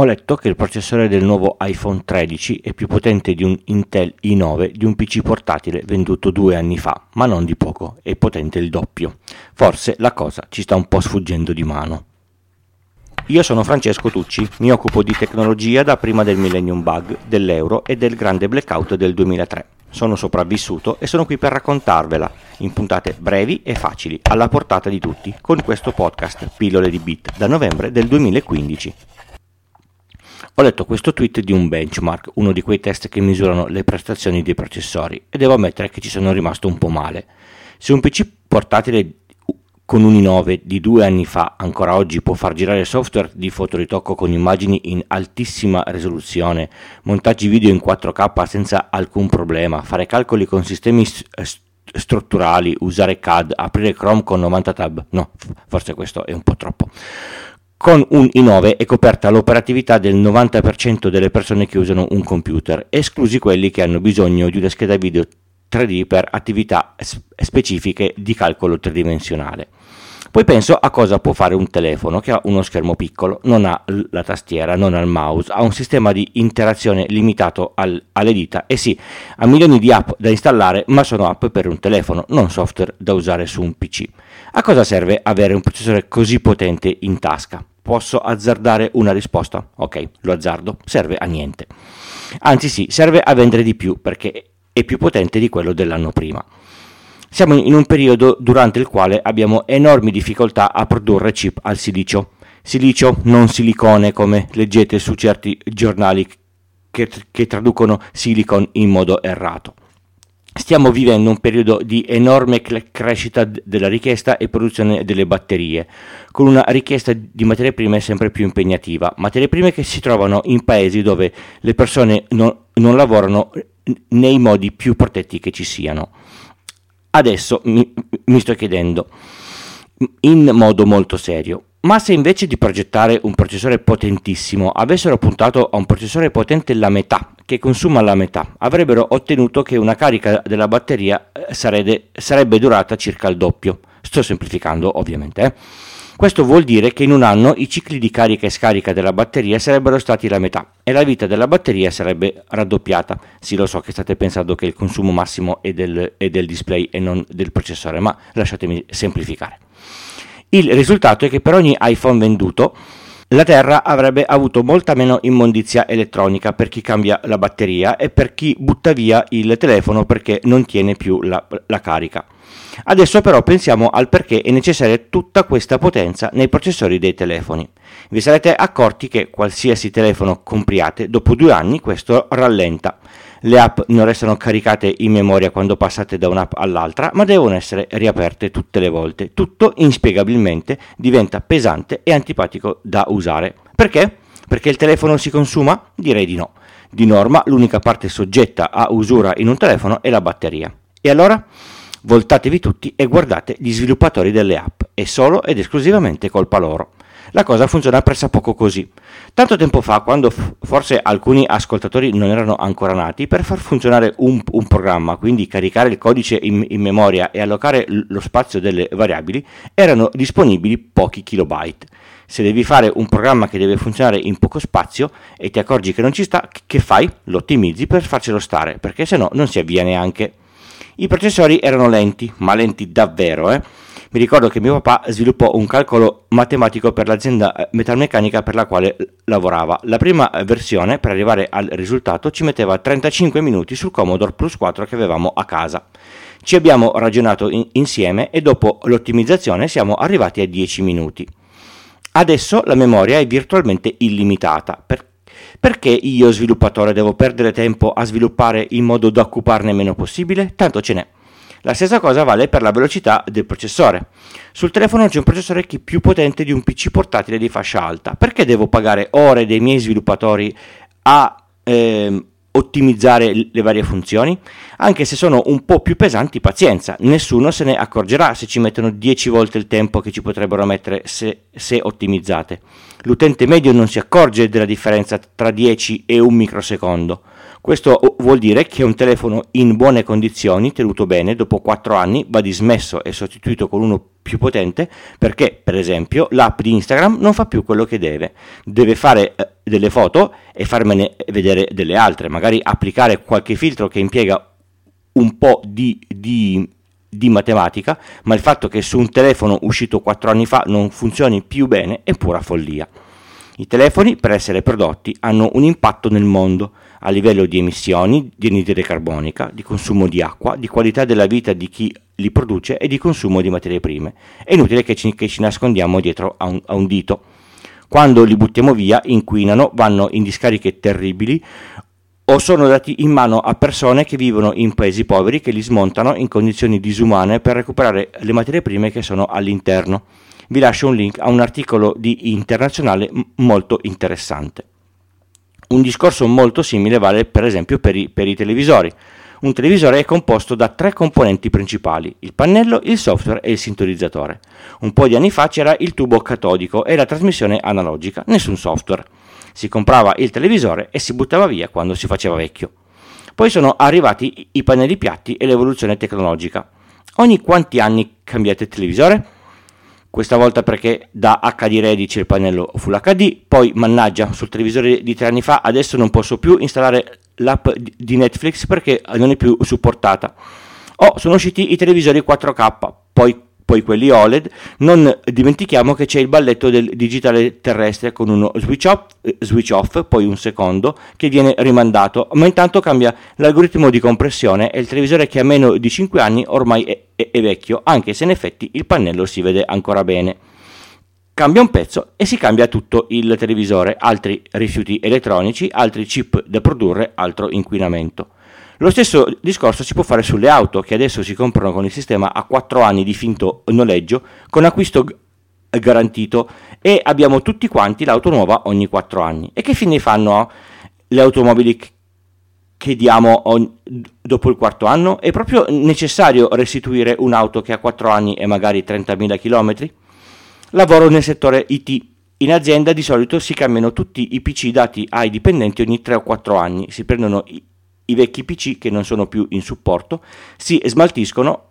Ho letto che il processore del nuovo iPhone 13 è più potente di un Intel i9 di un PC portatile venduto due anni fa, ma non di poco, è potente il doppio. Forse la cosa ci sta un po' sfuggendo di mano. Io sono Francesco Tucci, mi occupo di tecnologia da prima del Millennium Bug, dell'euro e del grande blackout del 2003. Sono sopravvissuto e sono qui per raccontarvela, in puntate brevi e facili, alla portata di tutti, con questo podcast Pillole di Bit da novembre del 2015. Ho letto questo tweet di un benchmark, uno di quei test che misurano le prestazioni dei processori, e devo ammettere che ci sono rimasto un po' male. Se un PC portatile con un i9 di due anni fa ancora oggi può far girare software di fotoritocco con immagini in altissima risoluzione, montaggi video in 4K senza alcun problema, fare calcoli con sistemi strutturali, usare CAD, aprire Chrome con 90 tab. No, forse questo è un po' troppo. Con un i9 è coperta l'operatività del 90% delle persone che usano un computer, esclusi quelli che hanno bisogno di una scheda video 3D per attività specifiche di calcolo tridimensionale. Poi penso a cosa può fare un telefono che ha uno schermo piccolo, non ha la tastiera, non ha il mouse, ha un sistema di interazione limitato al, alle dita e sì, ha milioni di app da installare, ma sono app per un telefono, non software da usare su un PC. A cosa serve avere un processore così potente in tasca? Posso azzardare una risposta? Ok, lo azzardo, serve a niente. Anzi sì, serve a vendere di più perché è più potente di quello dell'anno prima. Siamo in un periodo durante il quale abbiamo enormi difficoltà a produrre chip al silicio. Silicio, non silicone, come leggete su certi giornali che, che traducono silicon in modo errato. Stiamo vivendo un periodo di enorme crescita della richiesta e produzione delle batterie, con una richiesta di materie prime sempre più impegnativa, materie prime che si trovano in paesi dove le persone non, non lavorano nei modi più protetti che ci siano. Adesso mi, mi sto chiedendo, in modo molto serio, ma se invece di progettare un processore potentissimo avessero puntato a un processore potente la metà, che consuma la metà, avrebbero ottenuto che una carica della batteria eh, sarebbe, sarebbe durata circa il doppio. Sto semplificando ovviamente. Eh? Questo vuol dire che in un anno i cicli di carica e scarica della batteria sarebbero stati la metà e la vita della batteria sarebbe raddoppiata. Sì, lo so che state pensando che il consumo massimo è del, è del display e non del processore, ma lasciatemi semplificare. Il risultato è che per ogni iPhone venduto la Terra avrebbe avuto molta meno immondizia elettronica per chi cambia la batteria e per chi butta via il telefono perché non tiene più la, la carica. Adesso però pensiamo al perché è necessaria tutta questa potenza nei processori dei telefoni. Vi sarete accorti che qualsiasi telefono compriate, dopo due anni questo rallenta. Le app non restano caricate in memoria quando passate da un'app all'altra, ma devono essere riaperte tutte le volte. Tutto inspiegabilmente diventa pesante e antipatico da usare. Perché? Perché il telefono si consuma? Direi di no. Di norma l'unica parte soggetta a usura in un telefono è la batteria. E allora? Voltatevi tutti e guardate gli sviluppatori delle app, è solo ed esclusivamente colpa loro. La cosa funziona pressappoco così. Tanto tempo fa, quando f- forse alcuni ascoltatori non erano ancora nati, per far funzionare un, un programma, quindi caricare il codice in, in memoria e allocare l- lo spazio delle variabili, erano disponibili pochi kilobyte. Se devi fare un programma che deve funzionare in poco spazio e ti accorgi che non ci sta, che fai? Lo ottimizzi per farcelo stare, perché se no non si avvia neanche. I processori erano lenti, ma lenti davvero, eh? Mi ricordo che mio papà sviluppò un calcolo matematico per l'azienda eh, metalmeccanica per la quale lavorava. La prima versione, per arrivare al risultato, ci metteva 35 minuti sul Commodore Plus 4 che avevamo a casa. Ci abbiamo ragionato in- insieme e dopo l'ottimizzazione siamo arrivati a 10 minuti. Adesso la memoria è virtualmente illimitata, per perché io sviluppatore devo perdere tempo a sviluppare in modo da occuparne meno possibile? Tanto ce n'è. La stessa cosa vale per la velocità del processore. Sul telefono c'è un processore che è più potente di un PC portatile di fascia alta. Perché devo pagare ore dei miei sviluppatori a eh, ottimizzare le varie funzioni? Anche se sono un po' più pesanti, pazienza, nessuno se ne accorgerà se ci mettono 10 volte il tempo che ci potrebbero mettere se, se ottimizzate. L'utente medio non si accorge della differenza tra 10 e un microsecondo. Questo vuol dire che un telefono in buone condizioni, tenuto bene, dopo 4 anni va dismesso e sostituito con uno più potente perché, per esempio, l'app di Instagram non fa più quello che deve. Deve fare eh, delle foto e farmene vedere delle altre, magari applicare qualche filtro che impiega un po' di, di, di matematica, ma il fatto che su un telefono uscito 4 anni fa non funzioni più bene è pura follia. I telefoni, per essere prodotti, hanno un impatto nel mondo a livello di emissioni di anidride carbonica, di consumo di acqua, di qualità della vita di chi li produce e di consumo di materie prime. È inutile che ci, che ci nascondiamo dietro a un, a un dito. Quando li buttiamo via, inquinano, vanno in discariche terribili o sono dati in mano a persone che vivono in paesi poveri che li smontano in condizioni disumane per recuperare le materie prime che sono all'interno vi lascio un link a un articolo di internazionale molto interessante. Un discorso molto simile vale per esempio per i, per i televisori. Un televisore è composto da tre componenti principali, il pannello, il software e il sintonizzatore. Un po' di anni fa c'era il tubo catodico e la trasmissione analogica, nessun software. Si comprava il televisore e si buttava via quando si faceva vecchio. Poi sono arrivati i pannelli piatti e l'evoluzione tecnologica. Ogni quanti anni cambiate il televisore? Questa volta perché da HD Ready c'è il pannello Full HD, poi mannaggia sul televisore di tre anni fa adesso non posso più installare l'app di Netflix perché non è più supportata. Oh, sono usciti i televisori 4K, poi poi quelli OLED, non dimentichiamo che c'è il balletto del digitale terrestre con uno switch off, eh, switch off, poi un secondo che viene rimandato, ma intanto cambia l'algoritmo di compressione e il televisore che ha meno di 5 anni ormai è, è, è vecchio, anche se in effetti il pannello si vede ancora bene cambia un pezzo e si cambia tutto il televisore, altri rifiuti elettronici, altri chip da produrre, altro inquinamento. Lo stesso discorso si può fare sulle auto che adesso si comprano con il sistema a 4 anni di finto noleggio con acquisto garantito e abbiamo tutti quanti l'auto nuova ogni 4 anni. E che fine fanno le automobili che diamo ogni, dopo il quarto anno? È proprio necessario restituire un'auto che ha 4 anni e magari 30.000 km? Lavoro nel settore IT. In azienda di solito si cambiano tutti i PC dati ai dipendenti ogni 3 o 4 anni, si prendono i vecchi PC che non sono più in supporto, si smaltiscono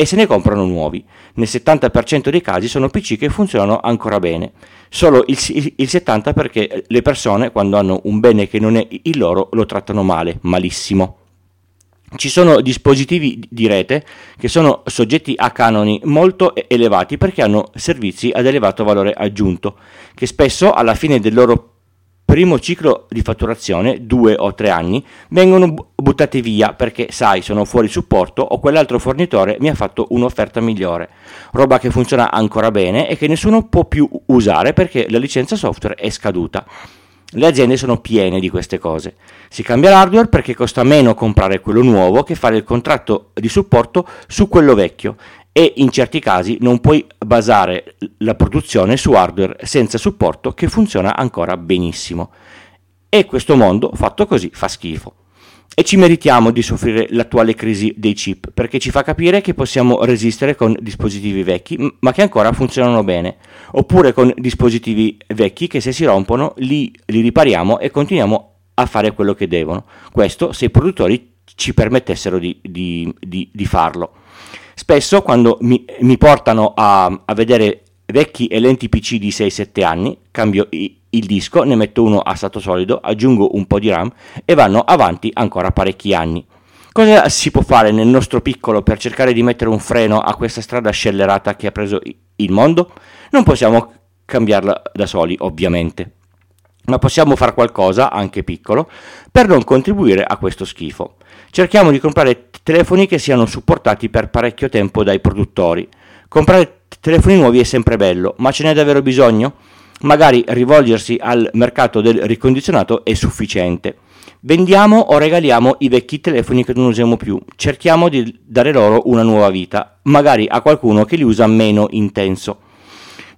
e se ne comprano nuovi. Nel 70% dei casi sono PC che funzionano ancora bene, solo il, il 70% perché le persone quando hanno un bene che non è il loro lo trattano male, malissimo. Ci sono dispositivi di rete che sono soggetti a canoni molto elevati perché hanno servizi ad elevato valore aggiunto, che spesso alla fine del loro primo ciclo di fatturazione, due o tre anni, vengono buttate via perché, sai, sono fuori supporto o quell'altro fornitore mi ha fatto un'offerta migliore. Roba che funziona ancora bene e che nessuno può più usare perché la licenza software è scaduta. Le aziende sono piene di queste cose. Si cambia l'hardware perché costa meno comprare quello nuovo che fare il contratto di supporto su quello vecchio e in certi casi non puoi basare la produzione su hardware senza supporto che funziona ancora benissimo. E questo mondo fatto così fa schifo. E ci meritiamo di soffrire l'attuale crisi dei chip perché ci fa capire che possiamo resistere con dispositivi vecchi ma che ancora funzionano bene, oppure con dispositivi vecchi che se si rompono li, li ripariamo e continuiamo a fare quello che devono. Questo se i produttori ci permettessero di, di, di, di farlo. Spesso quando mi, mi portano a, a, vedere vecchi e lenti PC di 6-7 anni, cambio i, il disco, ne metto uno a stato solido, aggiungo un po' di RAM e vanno avanti ancora parecchi anni. Cosa si può fare nel nostro piccolo per cercare di mettere un freno a questa strada scellerata che ha preso il mondo? Non possiamo cambiarla da soli, ovviamente, ma possiamo fare qualcosa, anche piccolo, per non contribuire a questo schifo. Cerchiamo di comprare telefoni che siano supportati per parecchio tempo dai produttori. Comprare telefoni nuovi è sempre bello, ma ce n'è davvero bisogno? Magari rivolgersi al mercato del ricondizionato è sufficiente. Vendiamo o regaliamo i vecchi telefoni che non usiamo più, cerchiamo di dare loro una nuova vita, magari a qualcuno che li usa meno intenso.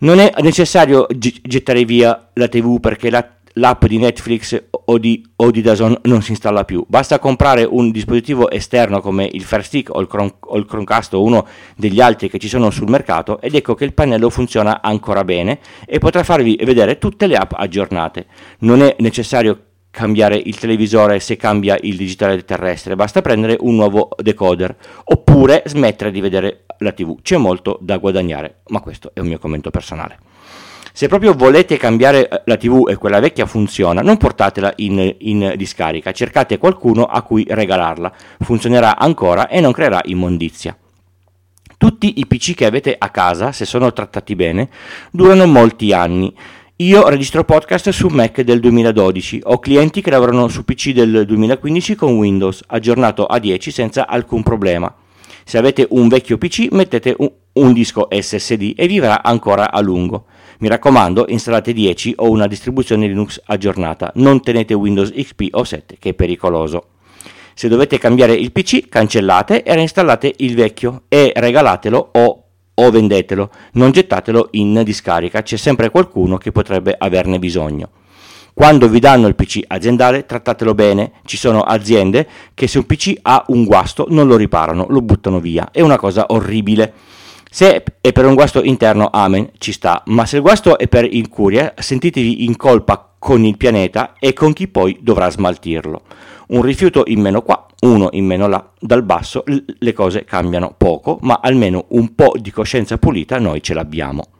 Non è necessario gettare via la TV perché la l'app di Netflix o di, o di Dazon non si installa più. Basta comprare un dispositivo esterno come il Fire Stick o il, Chrome, o il Chromecast o uno degli altri che ci sono sul mercato ed ecco che il pannello funziona ancora bene e potrà farvi vedere tutte le app aggiornate. Non è necessario cambiare il televisore se cambia il digitale terrestre, basta prendere un nuovo decoder oppure smettere di vedere la TV. C'è molto da guadagnare, ma questo è un mio commento personale. Se proprio volete cambiare eh, la TV e quella vecchia funziona, non portatela in, in, discarica, cercate qualcuno a cui regalarla, funzionerà ancora e non creerà immondizia. Tutti i PC che avete a casa, se sono trattati bene, durano molti anni. Io registro podcast su Mac del 2012, ho clienti che lavorano su PC del 2015 con Windows, aggiornato a 10 senza alcun problema. Se avete un vecchio PC mettete un, un disco SSD e vivrà ancora a lungo. Mi raccomando, installate 10 o una distribuzione Linux aggiornata, non tenete Windows XP o 7 che è pericoloso. Se dovete cambiare il PC, cancellate e reinstallate il vecchio e regalatelo o, o vendetelo, non gettatelo in discarica, c'è sempre qualcuno che potrebbe averne bisogno. Quando vi danno il PC aziendale, trattatelo bene. Ci sono aziende che se un PC ha un guasto non lo riparano, lo buttano via. È una cosa orribile. Se è per un guasto interno, amen, ci sta, ma se il guasto è per incuria, sentitevi in colpa con il pianeta e con chi poi dovrà smaltirlo. Un rifiuto in meno qua, uno in meno là, dal basso le cose cambiano poco, ma almeno un po' di coscienza pulita noi ce l'abbiamo.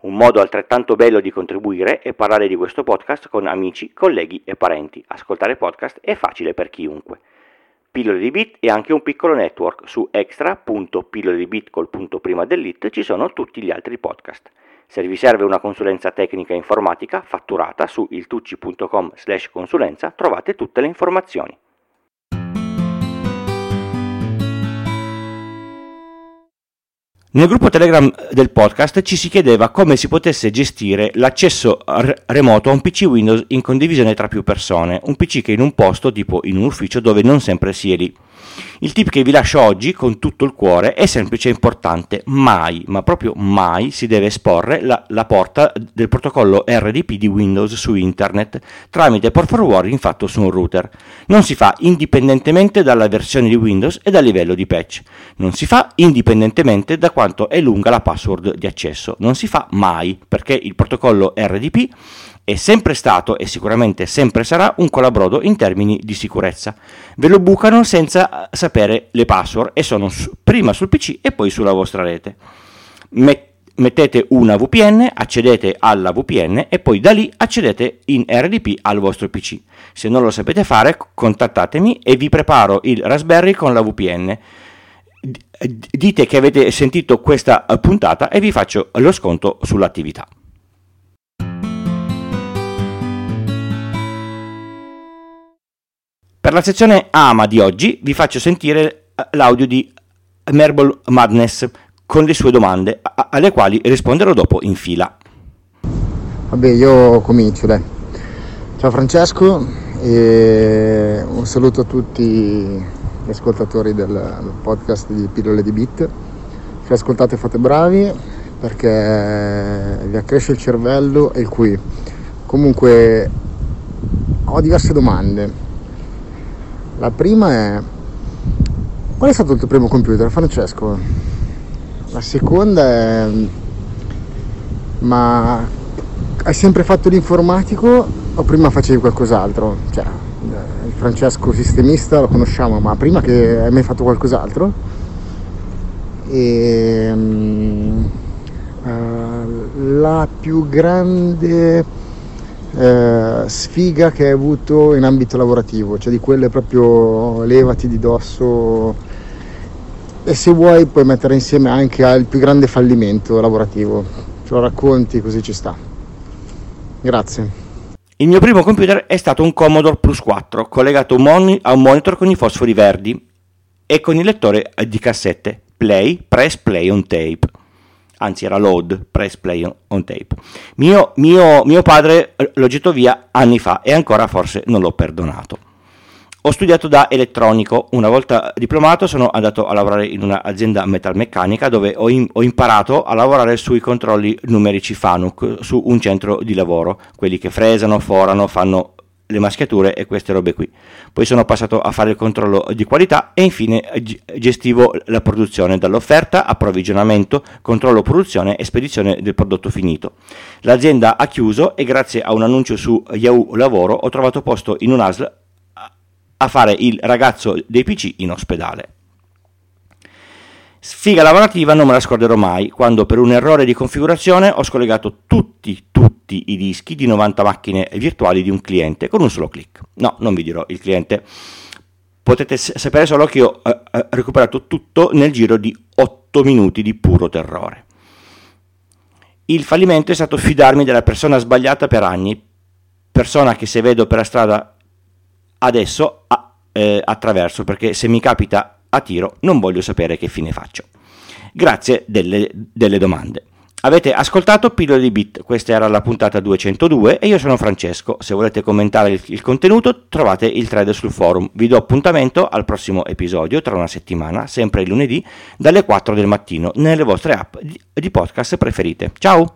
Un modo altrettanto bello di contribuire è parlare di questo podcast con amici, colleghi e parenti. Ascoltare podcast è facile per chiunque. Pillole di Bit è anche un piccolo network. Su extra.pillole di Bit col punto prima dell'it ci sono tutti gli altri podcast. Se vi serve una consulenza tecnica informatica fatturata su iltucci.com slash consulenza trovate tutte le informazioni. Nel gruppo Telegram del podcast ci si chiedeva come si potesse gestire l'accesso remoto a un PC Windows in condivisione tra più persone, un PC che in un posto, tipo in un ufficio, dove non sempre si è lì. Il tip che vi lascio oggi con tutto il cuore è semplice e importante. Mai, ma proprio mai, si deve esporre la, la porta del protocollo RDP di Windows su internet tramite port forwarding fatto su un router. Non si fa indipendentemente dalla versione di Windows e dal livello di patch. Non si fa indipendentemente da quanto è lunga la password di accesso. Non si fa mai, perché il protocollo RDP è sempre stato e sicuramente sempre sarà un colabrodo in termini di sicurezza. Ve lo bucano senza sapere le password e sono su, prima sul PC e poi sulla vostra rete. Met- mettete una VPN, accedete alla VPN e poi da lì accedete in RDP al vostro PC. Se non lo sapete fare, contattatemi e vi preparo il Raspberry con la VPN. Dite che avete sentito questa puntata e vi faccio lo sconto sull'attività. Per la sezione AMA di oggi vi faccio sentire eh, l'audio di Marble Madness con le sue domande, alle quali risponderò dopo in fila. Vabbè, io comincio, dai. Ciao Francesco e un saluto a tutti gli ascoltatori del, del podcast di Pillole di Bit. Se ascoltate fate bravi perché vi accresce il cervello e il qui. Comunque ho diverse domande la prima è qual è stato il tuo primo computer, Francesco? La seconda è ma hai sempre fatto l'informatico o prima facevi qualcos'altro? Cioè, il Francesco sistemista lo conosciamo, ma prima che hai mai fatto qualcos'altro? E, uh, la più grande eh, sfiga che hai avuto in ambito lavorativo, cioè di quelle proprio levati di dosso e se vuoi puoi mettere insieme anche al più grande fallimento lavorativo, ce lo racconti così ci sta. Grazie. Il mio primo computer è stato un Commodore Plus 4 collegato a un monitor con i fosfori verdi e con il lettore di cassette Play, Press Play on Tape. Anzi era load, press play on tape. Mio, mio, mio padre l'ho getto via anni fa e ancora forse non l'ho perdonato. Ho studiato da elettronico, una volta diplomato sono andato a lavorare in un'azienda metalmeccanica dove ho, in, ho, imparato a lavorare sui controlli numerici FANUC su un centro di lavoro, quelli che fresano, forano, fanno le maschiature e queste robe qui. Poi sono passato a fare il controllo di qualità e infine gestivo la produzione dall'offerta, approvvigionamento, controllo produzione e spedizione del prodotto finito. L'azienda ha chiuso e grazie a un annuncio su Yahoo Lavoro ho trovato posto in un ASL a fare il ragazzo dei PC in ospedale. Sfiga lavorativa non me la scorderò mai, quando per un errore di configurazione ho scollegato tutti, tutti i dischi di 90 macchine virtuali di un cliente con un solo clic. No, non vi dirò il cliente. Potete sapere solo che ho eh, eh recuperato tutto nel giro di 8 minuti di puro terrore. Il fallimento è stato fidarmi della persona sbagliata per anni, persona che se vedo per la strada adesso a, eh, attraverso, perché se mi capita a tiro non voglio sapere che fine faccio. Grazie delle, delle domande. Avete ascoltato Pillole di Bit, questa era la puntata 202 e io sono Francesco. Se volete commentare il, il, contenuto trovate il thread sul forum. Vi do appuntamento al prossimo episodio tra una settimana, sempre il lunedì, dalle 4 del mattino, nelle vostre app di, di podcast preferite. Ciao!